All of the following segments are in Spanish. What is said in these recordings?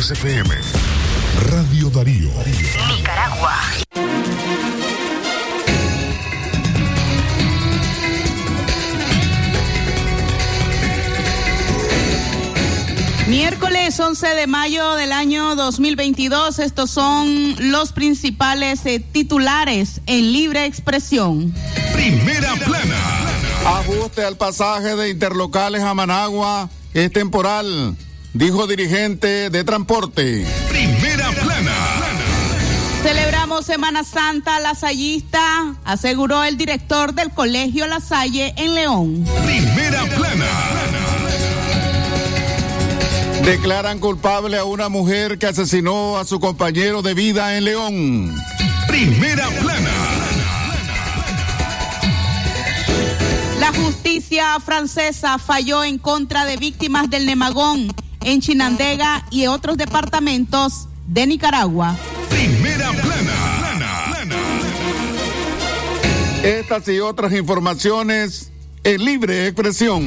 SFM, Radio Darío. Nicaragua. Miércoles 11 de mayo del año 2022, estos son los principales eh, titulares en libre expresión. Primera plana. Ajuste al pasaje de interlocales a Managua es temporal, dijo dirigente de transporte. Primera plana. Celebramos Semana Santa lasallista, aseguró el director del Colegio La Salle en León. Primera plana. Declaran culpable a una mujer que asesinó a su compañero de vida en León. Primera plana. La justicia francesa falló en contra de víctimas del Nemagón en Chinandega y otros departamentos de Nicaragua. Primera plana. Estas y otras informaciones en libre expresión.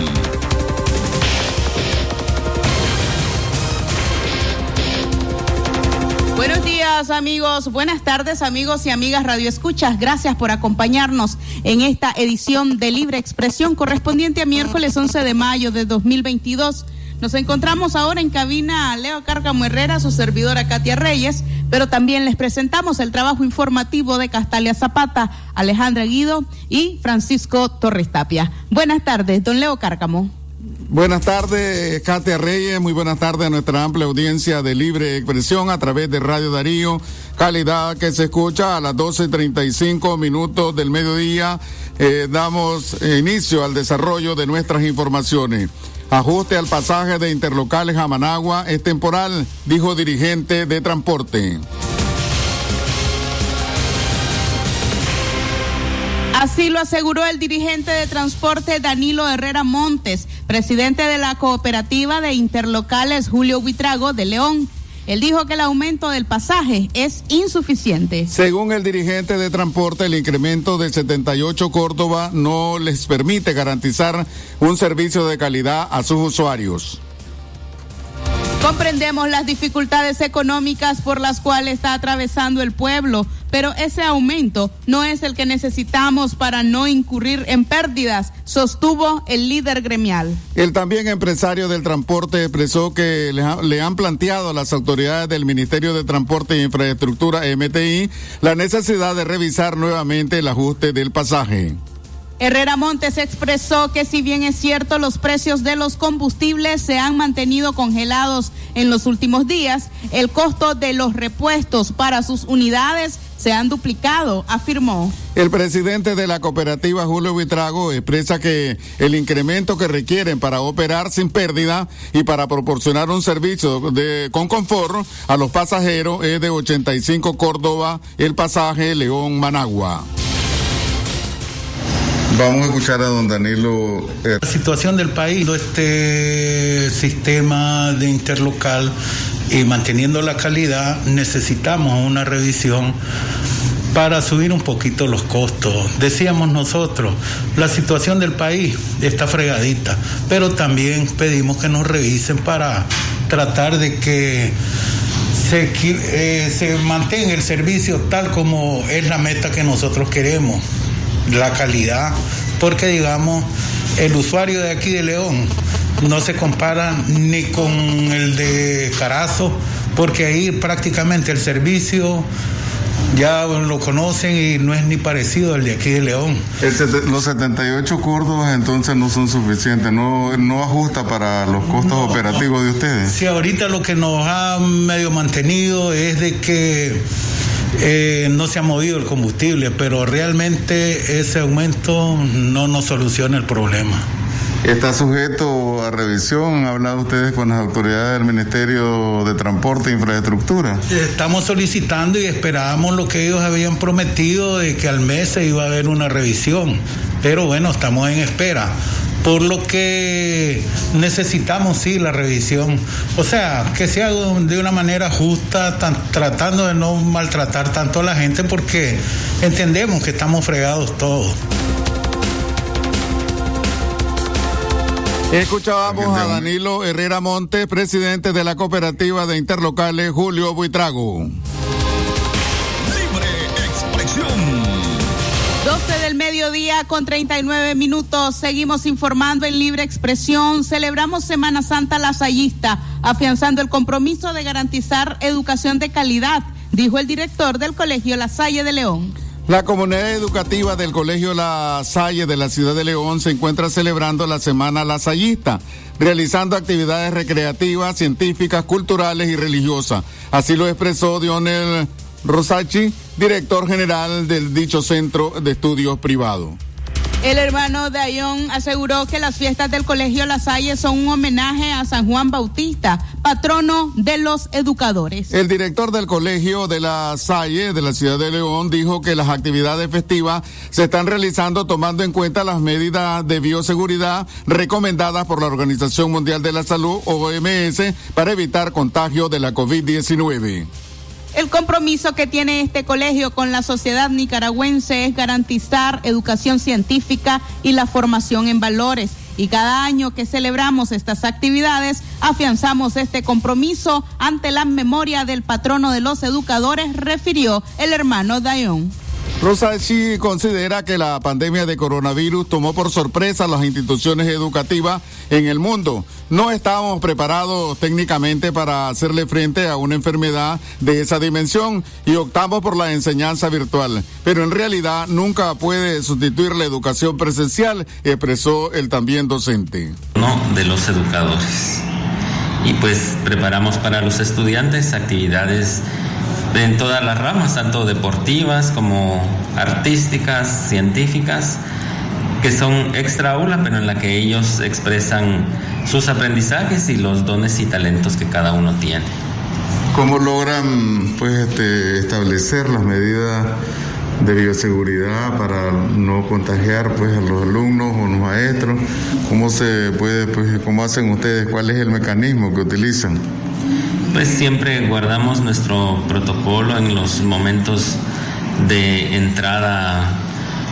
Buenos días amigos, buenas tardes amigos y amigas Radio Escuchas. Gracias por acompañarnos en esta edición de Libre Expresión correspondiente a miércoles 11 de mayo de 2022. Nos encontramos ahora en cabina a Leo Cárcamo Herrera, su servidora Katia Reyes, pero también les presentamos el trabajo informativo de Castalia Zapata, Alejandra Guido y Francisco Torres Tapia. Buenas tardes, don Leo Cárcamo. Buenas tardes, Katia Reyes. Muy buenas tardes a nuestra amplia audiencia de libre expresión a través de Radio Darío. Calidad que se escucha a las 12.35 minutos del mediodía. Eh, damos inicio al desarrollo de nuestras informaciones. Ajuste al pasaje de interlocales a Managua es temporal, dijo dirigente de transporte. Así lo aseguró el dirigente de transporte Danilo Herrera Montes, presidente de la cooperativa de interlocales Julio Huitrago de León. Él dijo que el aumento del pasaje es insuficiente. Según el dirigente de transporte, el incremento de 78 Córdoba no les permite garantizar un servicio de calidad a sus usuarios. Comprendemos las dificultades económicas por las cuales está atravesando el pueblo, pero ese aumento no es el que necesitamos para no incurrir en pérdidas, sostuvo el líder gremial. El también empresario del transporte expresó que le, ha, le han planteado a las autoridades del Ministerio de Transporte e Infraestructura MTI la necesidad de revisar nuevamente el ajuste del pasaje. Herrera Montes expresó que si bien es cierto los precios de los combustibles se han mantenido congelados en los últimos días, el costo de los repuestos para sus unidades se han duplicado, afirmó. El presidente de la cooperativa Julio Vitrago expresa que el incremento que requieren para operar sin pérdida y para proporcionar un servicio de, con confort a los pasajeros es de 85 Córdoba el pasaje León Managua. Vamos a escuchar a don Danilo. La situación del país, este sistema de interlocal y manteniendo la calidad, necesitamos una revisión para subir un poquito los costos. Decíamos nosotros, la situación del país está fregadita, pero también pedimos que nos revisen para tratar de que se, eh, se mantenga el servicio tal como es la meta que nosotros queremos la calidad, porque digamos, el usuario de aquí de León no se compara ni con el de Carazo, porque ahí prácticamente el servicio ya lo conocen y no es ni parecido al de aquí de León. Los 78 Córdobas entonces no son suficientes, no, no ajusta para los costos no, operativos de ustedes. Sí, ahorita lo que nos ha medio mantenido es de que eh, no se ha movido el combustible, pero realmente ese aumento no nos soluciona el problema. Está sujeto a revisión. ¿Han hablado ustedes con las autoridades del Ministerio de Transporte e Infraestructura? Estamos solicitando y esperábamos lo que ellos habían prometido de que al mes se iba a haber una revisión. Pero bueno, estamos en espera. Por lo que necesitamos, sí, la revisión. O sea, que sea de una manera justa, tratando de no maltratar tanto a la gente, porque entendemos que estamos fregados todos. Escuchábamos a Danilo Herrera Montes, presidente de la cooperativa de interlocales Julio Buitrago. Del mediodía con 39 minutos. Seguimos informando en libre expresión. Celebramos Semana Santa Lasallista, afianzando el compromiso de garantizar educación de calidad, dijo el director del Colegio La Salle de León. La comunidad educativa del Colegio La Salle de la ciudad de León se encuentra celebrando la Semana Lasallista, realizando actividades recreativas, científicas, culturales y religiosas. Así lo expresó Dionel Rosachi, director general del dicho centro de estudios privado. El hermano Dayón aseguró que las fiestas del Colegio La Salle son un homenaje a San Juan Bautista, patrono de los educadores. El director del Colegio de La Salle de la ciudad de León dijo que las actividades festivas se están realizando tomando en cuenta las medidas de bioseguridad recomendadas por la Organización Mundial de la Salud, OMS, para evitar contagio de la COVID-19. El compromiso que tiene este colegio con la sociedad nicaragüense es garantizar educación científica y la formación en valores. Y cada año que celebramos estas actividades, afianzamos este compromiso ante la memoria del patrono de los educadores, refirió el hermano Dayon. Rosachi considera que la pandemia de coronavirus tomó por sorpresa a las instituciones educativas en el mundo. No estábamos preparados técnicamente para hacerle frente a una enfermedad de esa dimensión y optamos por la enseñanza virtual. Pero en realidad nunca puede sustituir la educación presencial, expresó el también docente. No, de los educadores. Y pues preparamos para los estudiantes actividades en todas las ramas, tanto deportivas como artísticas, científicas, que son extra aula, pero en la que ellos expresan sus aprendizajes y los dones y talentos que cada uno tiene. ¿Cómo logran pues este, establecer las medidas de bioseguridad para no contagiar pues a los alumnos o los maestros? ¿Cómo se puede pues cómo hacen ustedes? ¿Cuál es el mecanismo que utilizan? Pues siempre guardamos nuestro protocolo en los momentos de entrada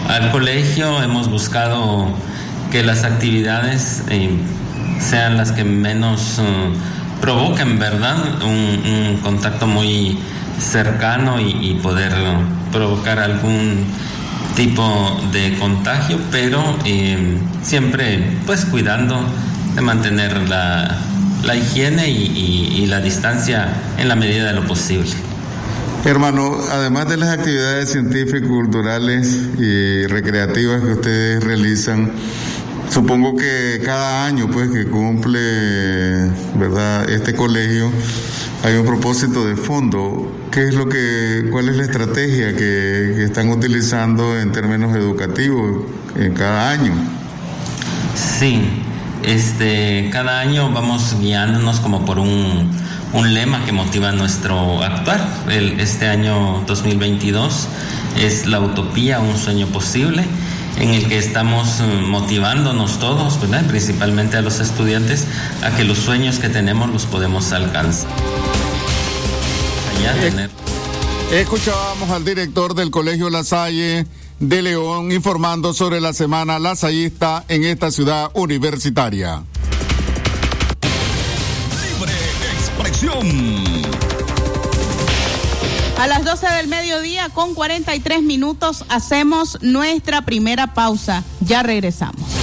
al colegio. Hemos buscado que las actividades eh, sean las que menos eh, provoquen, ¿verdad? Un, contacto muy cercano y, poder provocar algún tipo de contagio, pero eh, siempre pues cuidando de mantener la, la higiene y, la distancia en la medida de lo posible. Hermano, además de las actividades científicas, culturales y recreativas que ustedes realizan, supongo que cada año pues que cumple, ¿verdad? Este colegio hay un propósito de fondo. ¿Qué es lo que cuál es la estrategia que, que están utilizando en términos educativos en cada año? Sí, este, cada año vamos guiándonos como por un, lema que motiva nuestro actuar. este año 2022 es la utopía, un sueño posible, en el que estamos eh, motivándonos todos, principalmente a los estudiantes, a que los sueños que tenemos los podemos alcanzar. Escuchábamos al director del Colegio La Salle de León informando sobre la semana lasallista en esta ciudad universitaria. Libre expresión. A las 12 del mediodía con 43 minutos hacemos nuestra primera pausa. Ya regresamos.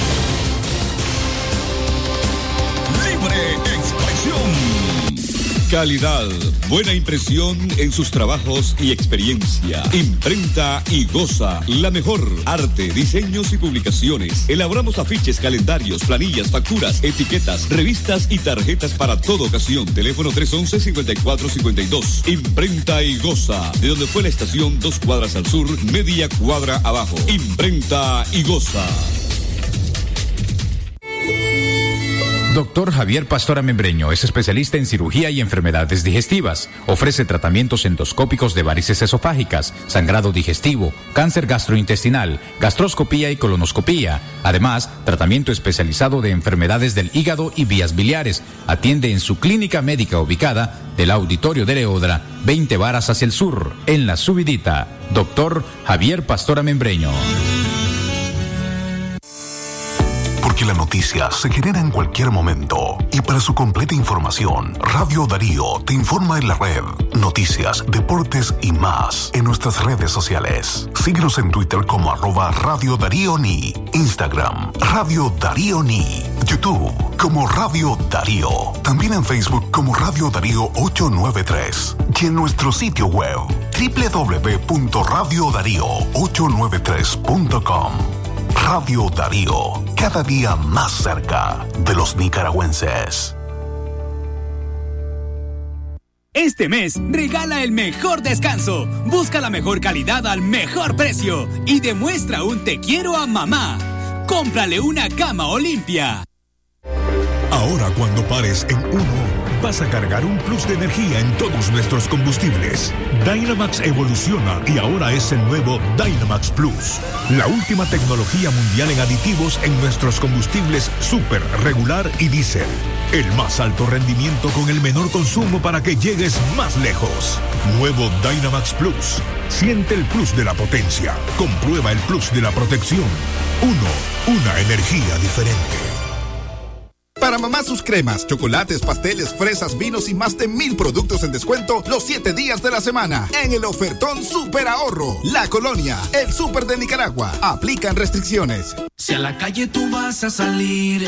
Calidad, buena impresión en sus trabajos y experiencia. Imprenta y goza. La mejor. Arte, diseños y publicaciones. Elaboramos afiches, calendarios, planillas, facturas, etiquetas, revistas y tarjetas para toda ocasión. Teléfono 311-5452. Imprenta y goza. De donde fue la estación, dos cuadras al sur, media cuadra abajo. Imprenta y goza. Doctor Javier Pastora Membreño es especialista en cirugía y enfermedades digestivas. Ofrece tratamientos endoscópicos de varices esofágicas, sangrado digestivo, cáncer gastrointestinal, gastroscopía y colonoscopía. Además, tratamiento especializado de enfermedades del hígado y vías biliares. Atiende en su clínica médica ubicada del Auditorio de Leodra, 20 varas hacia el sur, en la subidita. Doctor Javier Pastora Membreño porque la noticia se genera en cualquier momento. Y para su completa información, Radio Darío te informa en la red, noticias, deportes y más en nuestras redes sociales. Síguenos en Twitter como arroba Radio Darío Ni, Instagram Radio Darío Ni, YouTube como Radio Darío, también en Facebook como Radio Darío 893 y en nuestro sitio web www.radiodarío893.com. Radio Darío, cada día más cerca de los nicaragüenses. Este mes regala el mejor descanso, busca la mejor calidad al mejor precio y demuestra un te quiero a mamá. Cómprale una cama Olimpia. Ahora cuando pares en uno vas a cargar un plus de energía en todos nuestros combustibles. Dynamax evoluciona y ahora es el nuevo Dynamax Plus. La última tecnología mundial en aditivos en nuestros combustibles super, regular y diésel. El más alto rendimiento con el menor consumo para que llegues más lejos. Nuevo Dynamax Plus. Siente el plus de la potencia. Comprueba el plus de la protección. Uno, una energía diferente. Para mamá sus cremas, chocolates, pasteles, fresas, vinos y más de mil productos en descuento los siete días de la semana en el ofertón Super Ahorro. La Colonia, el Super de Nicaragua. Aplican restricciones. Si a la calle tú vas a salir,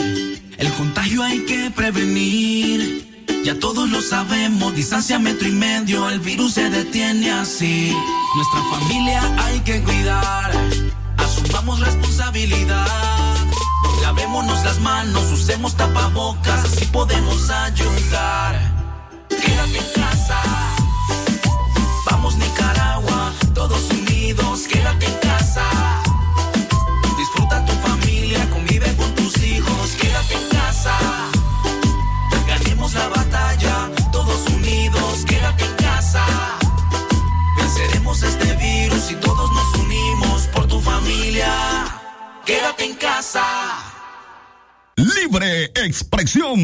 el contagio hay que prevenir. Ya todos lo sabemos, distancia metro y medio, el virus se detiene así. Nuestra familia hay que cuidar, asumamos responsabilidad Lavémonos las manos, usemos tapabocas, así podemos ayudar. Quédate en casa. Vamos Nicaragua, todos unidos, quédate en casa. Disfruta tu familia, convive con tus hijos, quédate en casa. Ganemos la batalla, todos unidos, quédate en casa. Venceremos este virus y todos nos unimos por tu familia. Quédate en casa. Libre expresión.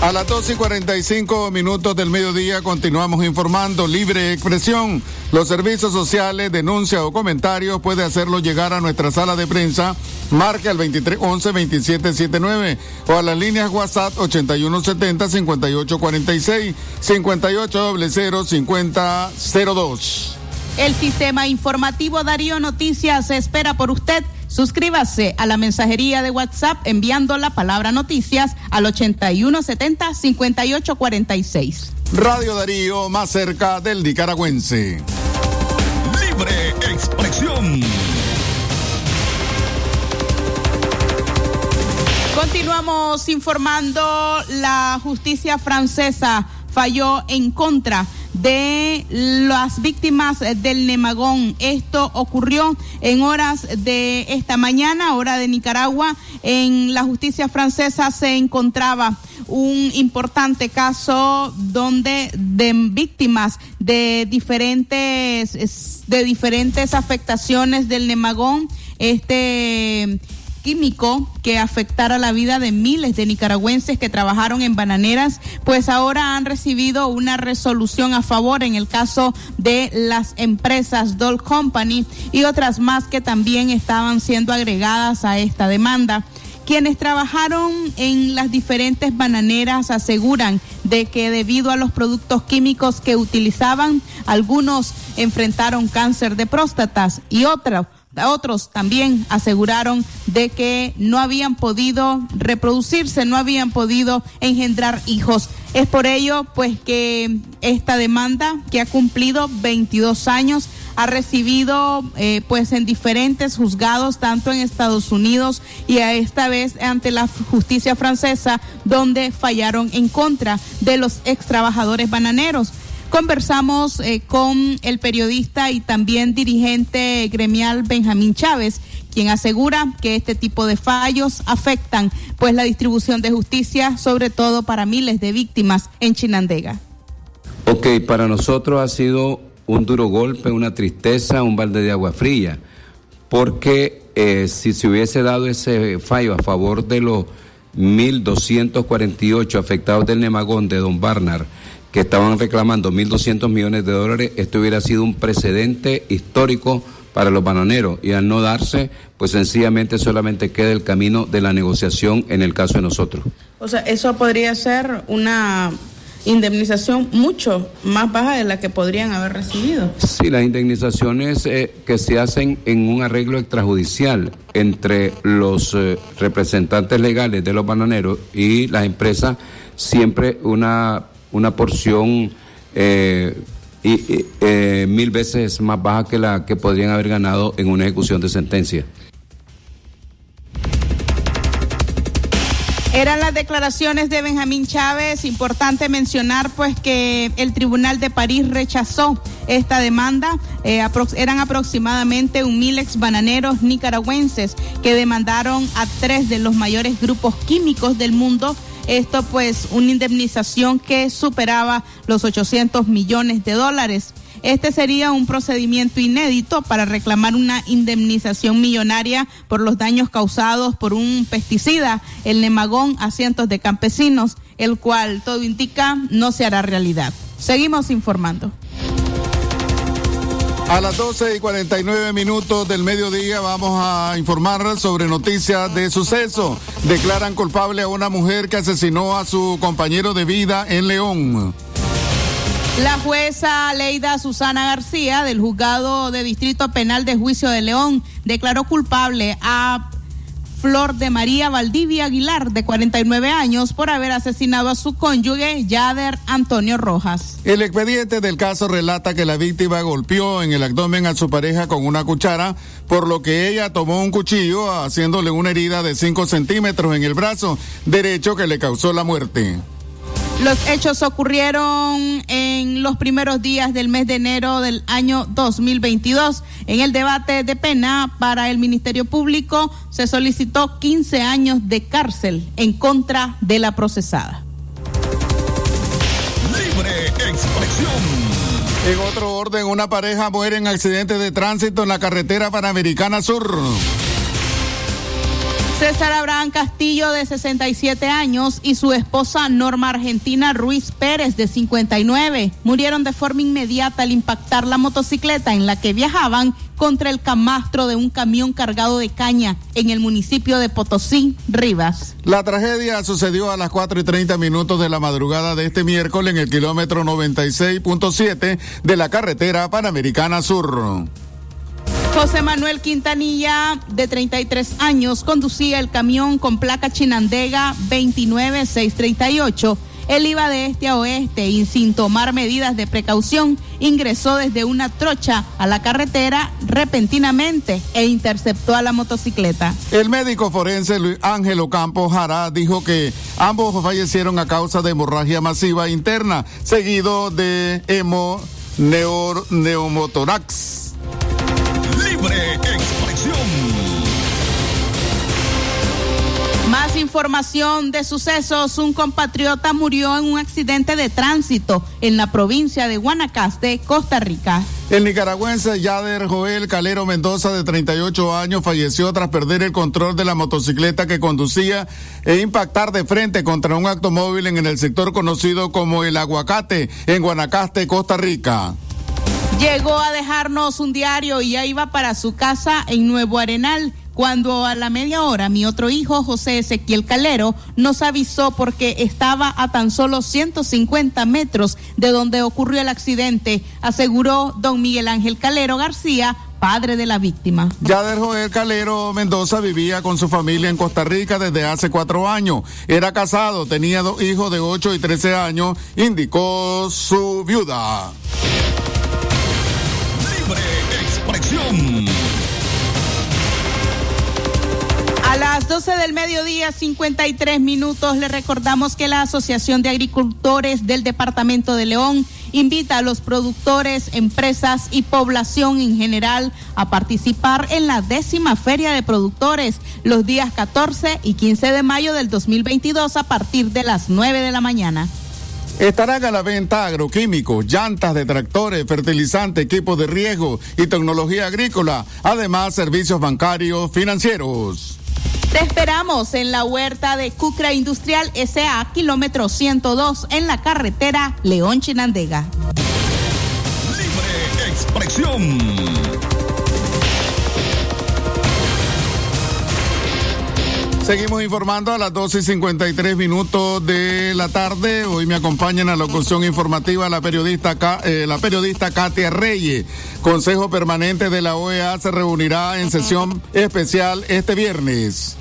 A las 12 y 45 minutos del mediodía continuamos informando Libre Expresión. Los servicios sociales, denuncia o comentarios puede hacerlo llegar a nuestra sala de prensa. Marque al 2311-2779 o a las líneas WhatsApp 8170-5846 5800-5002. El sistema informativo Darío Noticias espera por usted Suscríbase a la mensajería de WhatsApp enviando la palabra noticias al 8170-5846. Radio Darío, más cerca del nicaragüense. Libre expresión. Continuamos informando. La justicia francesa falló en contra de las víctimas del Nemagón. Esto ocurrió en horas de esta mañana, hora de Nicaragua. En la justicia francesa se encontraba un importante caso donde de víctimas de diferentes de diferentes afectaciones del Nemagón este químico que afectara la vida de miles de nicaragüenses que trabajaron en bananeras, pues ahora han recibido una resolución a favor en el caso de las empresas Doll Company y otras más que también estaban siendo agregadas a esta demanda. Quienes trabajaron en las diferentes bananeras aseguran de que debido a los productos químicos que utilizaban, algunos enfrentaron cáncer de próstatas y otros otros también aseguraron de que no habían podido reproducirse, no habían podido engendrar hijos. Es por ello, pues, que esta demanda, que ha cumplido 22 años, ha recibido, eh, pues, en diferentes juzgados, tanto en Estados Unidos y a esta vez ante la justicia francesa, donde fallaron en contra de los ex trabajadores bananeros. Conversamos eh, con el periodista y también dirigente gremial Benjamín Chávez, quien asegura que este tipo de fallos afectan pues la distribución de justicia, sobre todo para miles de víctimas en Chinandega. Ok, para nosotros ha sido un duro golpe, una tristeza, un balde de agua fría, porque eh, si se hubiese dado ese fallo a favor de los 1.248 afectados del Nemagón de Don Barnard, que estaban reclamando 1.200 millones de dólares, esto hubiera sido un precedente histórico para los bananeros y al no darse, pues sencillamente solamente queda el camino de la negociación en el caso de nosotros. O sea, eso podría ser una indemnización mucho más baja de la que podrían haber recibido. Sí, las indemnizaciones eh, que se hacen en un arreglo extrajudicial entre los eh, representantes legales de los bananeros y las empresas, siempre una, una porción eh, y, mil veces más baja que la que podrían haber ganado en una ejecución de sentencia. Eran las declaraciones de Benjamín Chávez. Importante mencionar pues que el Tribunal de París rechazó esta demanda. Eh, eran aproximadamente un mil ex bananeros nicaragüenses que demandaron a tres de los mayores grupos químicos del mundo. Esto pues una indemnización que superaba los 800 millones de dólares. Este sería un procedimiento inédito para reclamar una indemnización millonaria por los daños causados por un pesticida, el nemagón, a cientos de campesinos, el cual todo indica no se hará realidad. Seguimos informando. A las 12 y 49 minutos del mediodía vamos a informar sobre noticias de suceso. Declaran culpable a una mujer que asesinó a su compañero de vida en León. La jueza Leida Susana García del Juzgado de Distrito Penal de Juicio de León declaró culpable a Flor de María Valdivia Aguilar, de 49 años, por haber asesinado a su cónyuge, Yader Antonio Rojas. El expediente del caso relata que la víctima golpeó en el abdomen a su pareja con una cuchara, por lo que ella tomó un cuchillo, haciéndole una herida de 5 centímetros en el brazo derecho que le causó la muerte. Los hechos ocurrieron en los primeros días del mes de enero del año 2022. En el debate de pena para el Ministerio Público se solicitó 15 años de cárcel en contra de la procesada. Libre expresión. En otro orden, una pareja muere en accidente de tránsito en la carretera Panamericana Sur. César Abraham Castillo, de 67 años, y su esposa Norma Argentina Ruiz Pérez, de 59, murieron de forma inmediata al impactar la motocicleta en la que viajaban contra el camastro de un camión cargado de caña en el municipio de Potosí, Rivas. La tragedia sucedió a las 4 y 30 minutos de la madrugada de este miércoles en el kilómetro 96.7 de la carretera Panamericana Sur. José Manuel Quintanilla, de 33 años, conducía el camión con placa Chinandega 29638. Él iba de este a oeste y sin tomar medidas de precaución ingresó desde una trocha a la carretera repentinamente e interceptó a la motocicleta. El médico forense Luis Ángel Ocampo Jara dijo que ambos fallecieron a causa de hemorragia masiva interna, seguido de hemo neumotorax Más información de sucesos. Un compatriota murió en un accidente de tránsito en la provincia de Guanacaste, Costa Rica. El nicaragüense Yader Joel Calero Mendoza, de 38 años, falleció tras perder el control de la motocicleta que conducía e impactar de frente contra un automóvil en el sector conocido como El Aguacate, en Guanacaste, Costa Rica. Llegó a dejarnos un diario y ya iba para su casa en Nuevo Arenal. Cuando a la media hora mi otro hijo, José Ezequiel Calero, nos avisó porque estaba a tan solo 150 metros de donde ocurrió el accidente, aseguró don Miguel Ángel Calero García, padre de la víctima. Yader Joel Calero Mendoza vivía con su familia en Costa Rica desde hace cuatro años. Era casado, tenía dos hijos de 8 y 13 años, indicó su viuda. A las 12 del mediodía, 53 minutos, le recordamos que la Asociación de Agricultores del Departamento de León invita a los productores, empresas y población en general a participar en la décima Feria de Productores los días 14 y 15 de mayo del 2022 a partir de las 9 de la mañana. Estarán a la venta agroquímicos, llantas de tractores, fertilizantes, equipos de riego y tecnología agrícola, además servicios bancarios financieros. Te esperamos en la huerta de Cucra Industrial SA, kilómetro 102, en la carretera León Chinandega. Libre expresión. Seguimos informando a las 12 y 53 minutos de la tarde. Hoy me acompaña en la locución informativa la periodista, eh, la periodista Katia Reyes. Consejo Permanente de la OEA se reunirá en sesión especial este viernes.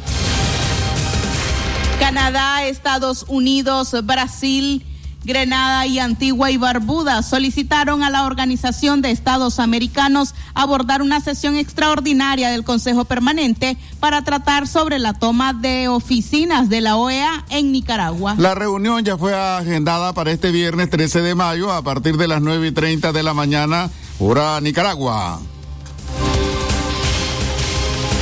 Canadá, Estados Unidos, Brasil Grenada y Antigua y Barbuda solicitaron a la Organización de Estados Americanos abordar una sesión extraordinaria del Consejo Permanente para tratar sobre la toma de oficinas de la OEA en Nicaragua. La reunión ya fue agendada para este viernes 13 de mayo a partir de las 9 y 30 de la mañana, hora Nicaragua.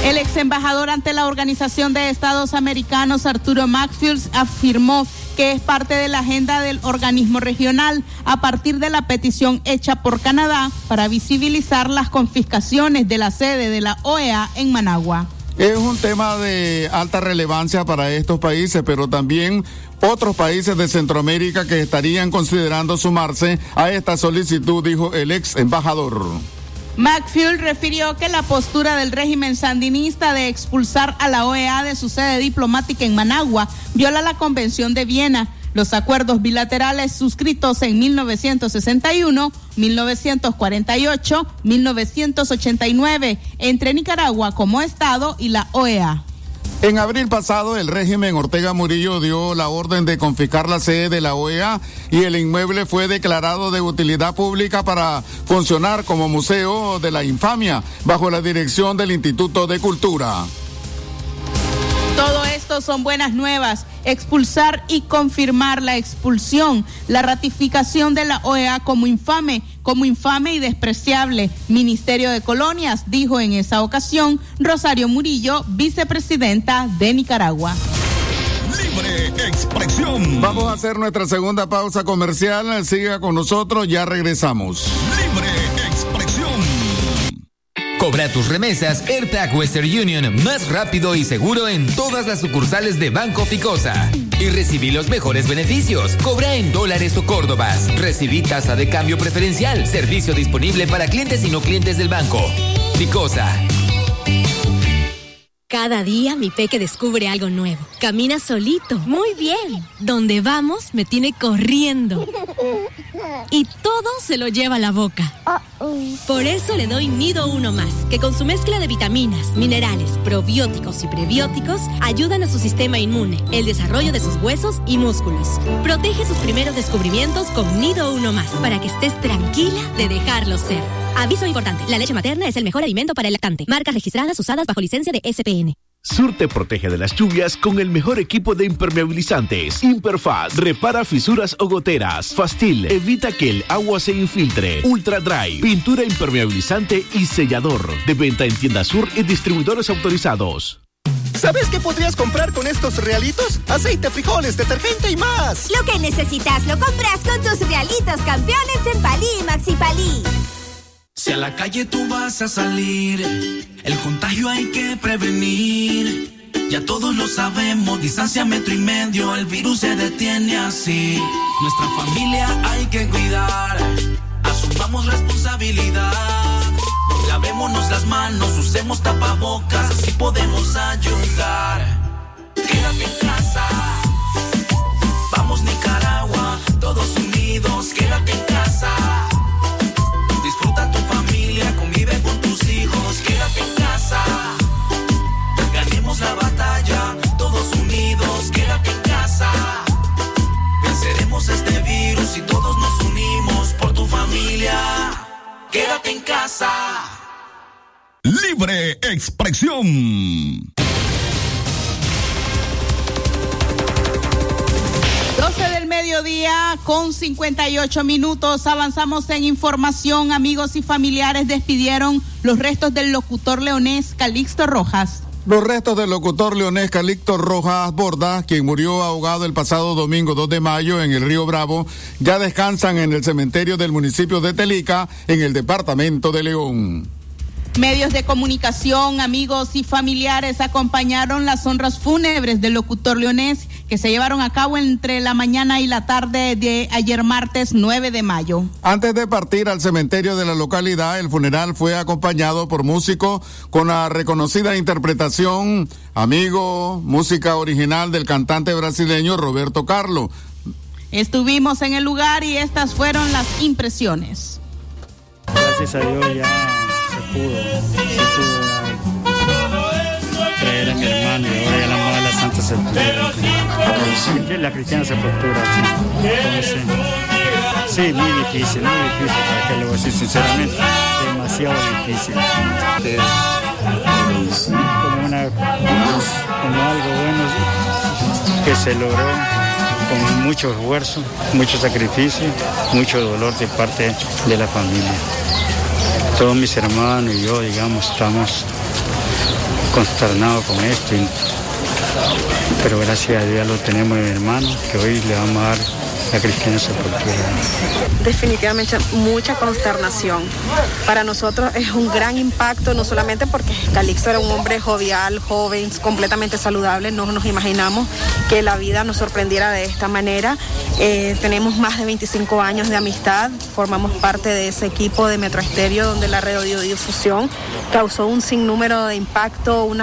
El ex embajador ante la Organización de Estados Americanos, Arturo Maxfield, afirmó que es parte de la agenda del organismo regional a partir de la petición hecha por Canadá para visibilizar las confiscaciones de la sede de la OEA en Managua. Es un tema de alta relevancia para estos países, pero también otros países de Centroamérica que estarían considerando sumarse a esta solicitud, dijo el ex embajador. McFuel refirió que la postura del régimen sandinista de expulsar a la OEA de su sede diplomática en Managua viola la Convención de Viena, los acuerdos bilaterales suscritos en 1961, 1948, 1989 entre Nicaragua como Estado y la OEA. En abril pasado, el régimen Ortega Murillo dio la orden de confiscar la sede de la OEA y el inmueble fue declarado de utilidad pública para funcionar como museo de la infamia bajo la dirección del Instituto de Cultura. Todo esto son buenas nuevas. Expulsar y confirmar la expulsión, la ratificación de la OEA como infame, como infame y despreciable. Ministerio de Colonias, dijo en esa ocasión Rosario Murillo, vicepresidenta de Nicaragua. Libre expresión. Vamos a hacer nuestra segunda pausa comercial. Siga con nosotros, ya regresamos. Libre Cobra tus remesas AirTag Western Union más rápido y seguro en todas las sucursales de Banco Ficosa. Y recibí los mejores beneficios. Cobra en dólares o córdobas. Recibí tasa de cambio preferencial. Servicio disponible para clientes y no clientes del banco. Ficosa. Cada día mi peque descubre algo nuevo. Camina solito. Muy bien. Donde vamos me tiene corriendo. Y todo se lo lleva a la boca. Por eso le doy Nido Uno Más, que con su mezcla de vitaminas, minerales, probióticos y prebióticos ayudan a su sistema inmune, el desarrollo de sus huesos y músculos. Protege sus primeros descubrimientos con Nido Uno Más, para que estés tranquila de dejarlo ser. Aviso importante, la leche materna es el mejor alimento para el lactante. Marcas registradas usadas bajo licencia de SPN. Sur te protege de las lluvias con el mejor equipo de impermeabilizantes. Imperfast repara fisuras o goteras. Fastil evita que el agua se infiltre. Ultra Dry, pintura impermeabilizante y sellador. De venta en tienda Sur y distribuidores autorizados. ¿Sabes qué podrías comprar con estos realitos? Aceite, frijoles, detergente y más. Lo que necesitas lo compras con tus realitos campeones en Palí y Maxi Palí. Si a la calle tú vas a salir, el contagio hay que prevenir. Ya todos lo sabemos, distancia metro y medio, el virus se detiene así. Nuestra familia hay que cuidar, asumamos responsabilidad. Lavémonos las manos, usemos tapabocas, así podemos ayudar. Quédate en casa, vamos Nicaragua, todos unidos, quédate en casa. Expresión. 12 del mediodía con 58 minutos. Avanzamos en información. Amigos y familiares despidieron los restos del locutor leonés Calixto Rojas. Los restos del locutor leonés Calixto Rojas Borda, quien murió ahogado el pasado domingo 2 de mayo en el río Bravo, ya descansan en el cementerio del municipio de Telica, en el departamento de León. Medios de comunicación, amigos y familiares acompañaron las honras fúnebres del locutor leonés que se llevaron a cabo entre la mañana y la tarde de ayer martes 9 de mayo. Antes de partir al cementerio de la localidad, el funeral fue acompañado por músicos con la reconocida interpretación, amigo, música original del cantante brasileño Roberto Carlo. Estuvimos en el lugar y estas fueron las impresiones. Gracias a Dios ya pudo, pudo traer a mi hermano y ahora ya la moda la Santa Sepultura. La cristiana sepultura, sí. sí, muy difícil, muy difícil, para que lo voy a decir sinceramente, demasiado difícil. Como, una, como algo bueno que se logró con mucho esfuerzo, mucho sacrificio, mucho dolor de parte de la familia todos mis hermanos y yo, digamos, estamos consternados con esto. pero gracias a Dios lo tenemos, mi hermano, que hoy le vamos a dar Definitivamente mucha consternación. Para nosotros es un gran impacto, no solamente porque Calixto era un hombre jovial, joven, completamente saludable, no nos imaginamos que la vida nos sorprendiera de esta manera. Eh, tenemos más de 25 años de amistad, formamos parte de ese equipo de Metro Estéreo donde la radiodifusión causó un sinnúmero de impacto, un,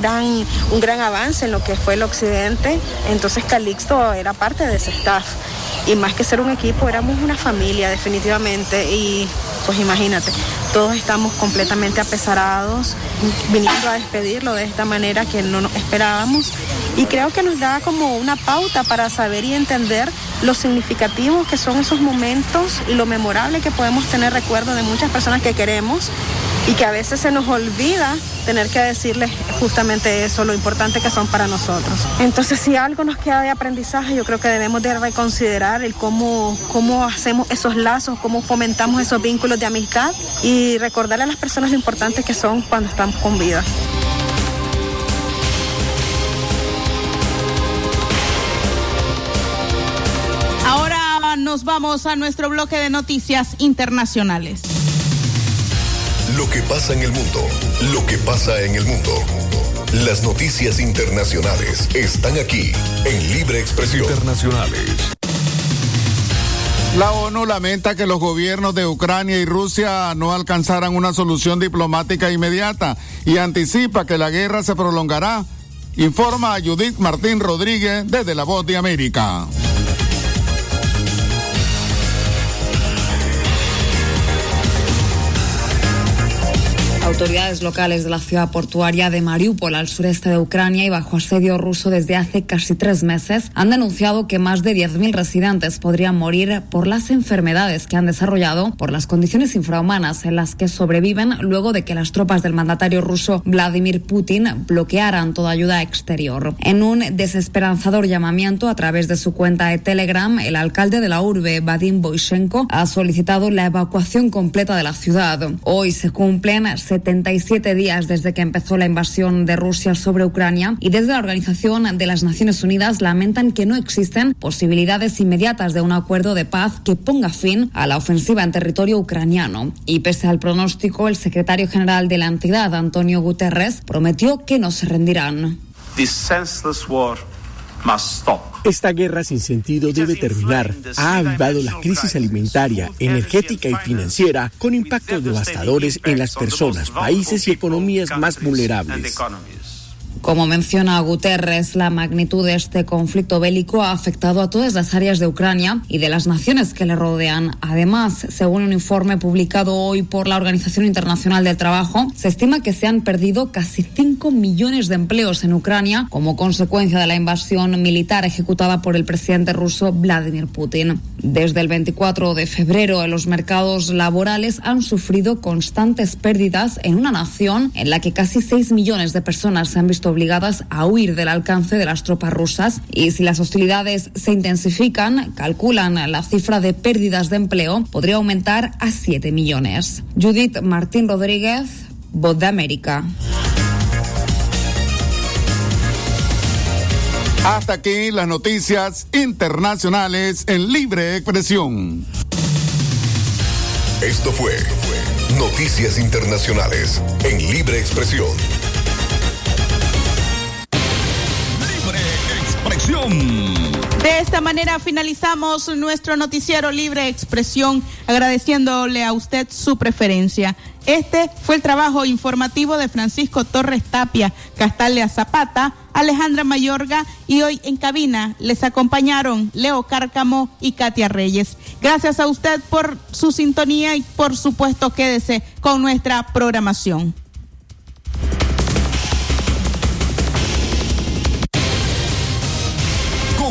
gran, un gran avance en lo que fue el occidente. Entonces Calixto era parte de ese staff y más que ser un equipo, éramos una familia definitivamente y pues imagínate, todos estamos completamente apesarados, viniendo a despedirlo de esta manera que no nos esperábamos y creo que nos da como una pauta para saber y entender lo significativos que son esos momentos y lo memorable que podemos tener recuerdo de muchas personas que queremos y que a veces se nos olvida tener que decirles justamente eso, lo importante que son para nosotros. Entonces, si algo nos queda de aprendizaje, yo creo que debemos de reconsiderar el cómo, cómo hacemos esos lazos, cómo fomentamos esos vínculos de amistad y recordarle a las personas lo importante que son cuando estamos con vida. Ahora nos vamos a nuestro bloque de noticias internacionales. Lo que pasa en el mundo, lo que pasa en el mundo. Las noticias internacionales están aquí en Libre Expresión Internacionales. La ONU lamenta que los gobiernos de Ucrania y Rusia no alcanzaran una solución diplomática inmediata y anticipa que la guerra se prolongará. Informa a Judith Martín Rodríguez desde La Voz de América. Autoridades locales de la ciudad portuaria de Mariupol, al sureste de Ucrania y bajo asedio ruso desde hace casi tres meses, han denunciado que más de 10.000 residentes podrían morir por las enfermedades que han desarrollado por las condiciones infrahumanas en las que sobreviven luego de que las tropas del mandatario ruso Vladimir Putin bloquearan toda ayuda exterior. En un desesperanzador llamamiento a través de su cuenta de Telegram, el alcalde de la urbe, Vadim Boyshenko, ha solicitado la evacuación completa de la ciudad. Hoy se cumplen 77 días desde que empezó la invasión de Rusia sobre Ucrania y desde la Organización de las Naciones Unidas lamentan que no existen posibilidades inmediatas de un acuerdo de paz que ponga fin a la ofensiva en territorio ucraniano. Y pese al pronóstico, el secretario general de la entidad, Antonio Guterres, prometió que no se rendirán. Esta guerra sin sentido debe terminar. Ha avivado la crisis alimentaria, energética y financiera con impactos devastadores en las personas, países y economías más vulnerables. Como menciona Guterres, la magnitud de este conflicto bélico ha afectado a todas las áreas de Ucrania y de las naciones que le rodean. Además, según un informe publicado hoy por la Organización Internacional del Trabajo, se estima que se han perdido casi 5 millones de empleos en Ucrania como consecuencia de la invasión militar ejecutada por el presidente ruso Vladimir Putin. Desde el 24 de febrero, los mercados laborales han sufrido constantes pérdidas en una nación en la que casi 6 millones de personas se han visto obligadas a huir del alcance de las tropas rusas y si las hostilidades se intensifican, calculan la cifra de pérdidas de empleo podría aumentar a 7 millones. Judith Martín Rodríguez, Voz de América. Hasta aquí las noticias internacionales en libre expresión. Esto fue Noticias Internacionales en Libre Expresión. De esta manera finalizamos nuestro noticiero Libre Expresión, agradeciéndole a usted su preferencia. Este fue el trabajo informativo de Francisco Torres Tapia, Castalia Zapata, Alejandra Mayorga y hoy en cabina les acompañaron Leo Cárcamo y Katia Reyes. Gracias a usted por su sintonía y por supuesto quédese con nuestra programación.